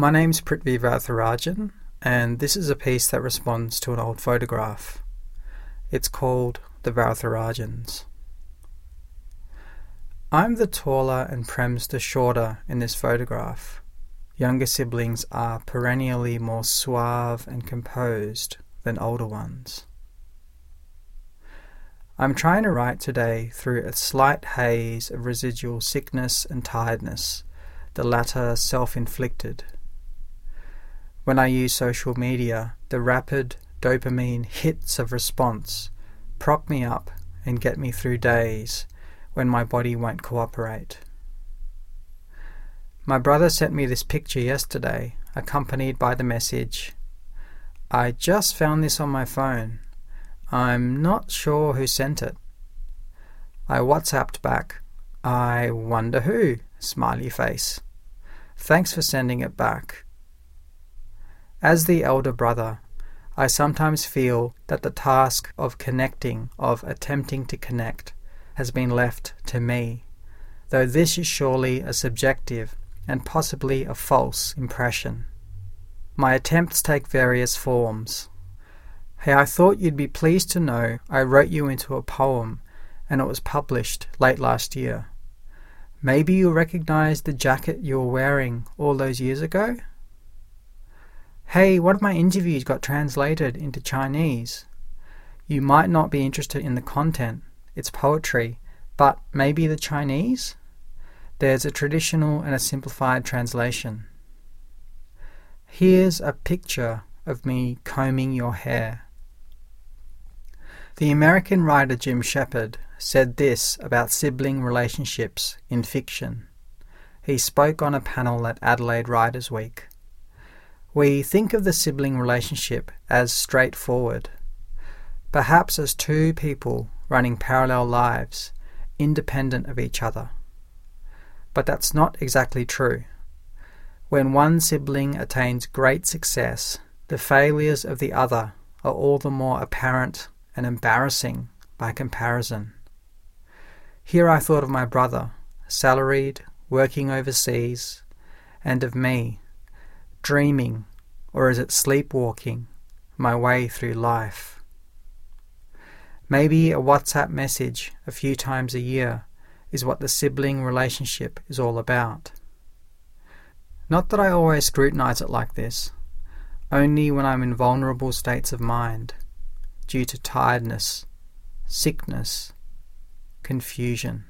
My name's Prithvi Varatharajan, and this is a piece that responds to an old photograph. It's called The Varatharajans. I'm the taller and Prem's the shorter in this photograph. Younger siblings are perennially more suave and composed than older ones. I'm trying to write today through a slight haze of residual sickness and tiredness, the latter self inflicted. When I use social media, the rapid dopamine hits of response prop me up and get me through days when my body won't cooperate. My brother sent me this picture yesterday, accompanied by the message I just found this on my phone. I'm not sure who sent it. I WhatsApped back, I wonder who, smiley face. Thanks for sending it back. As the elder brother, I sometimes feel that the task of connecting, of attempting to connect, has been left to me, though this is surely a subjective and possibly a false impression. My attempts take various forms. Hey, I thought you'd be pleased to know I wrote you into a poem and it was published late last year. Maybe you'll recognize the jacket you were wearing all those years ago? Hey, one of my interviews got translated into Chinese. You might not be interested in the content, it's poetry, but maybe the Chinese? There's a traditional and a simplified translation. Here's a picture of me combing your hair. The American writer Jim Shepard said this about sibling relationships in fiction. He spoke on a panel at Adelaide Writers' Week. We think of the sibling relationship as straightforward, perhaps as two people running parallel lives, independent of each other. But that's not exactly true. When one sibling attains great success, the failures of the other are all the more apparent and embarrassing by comparison. Here I thought of my brother, salaried, working overseas, and of me, dreaming, or is it sleepwalking, my way through life. Maybe a WhatsApp message a few times a year is what the sibling relationship is all about. Not that I always scrutinize it like this, only when I'm in vulnerable states of mind, due to tiredness, sickness, confusion.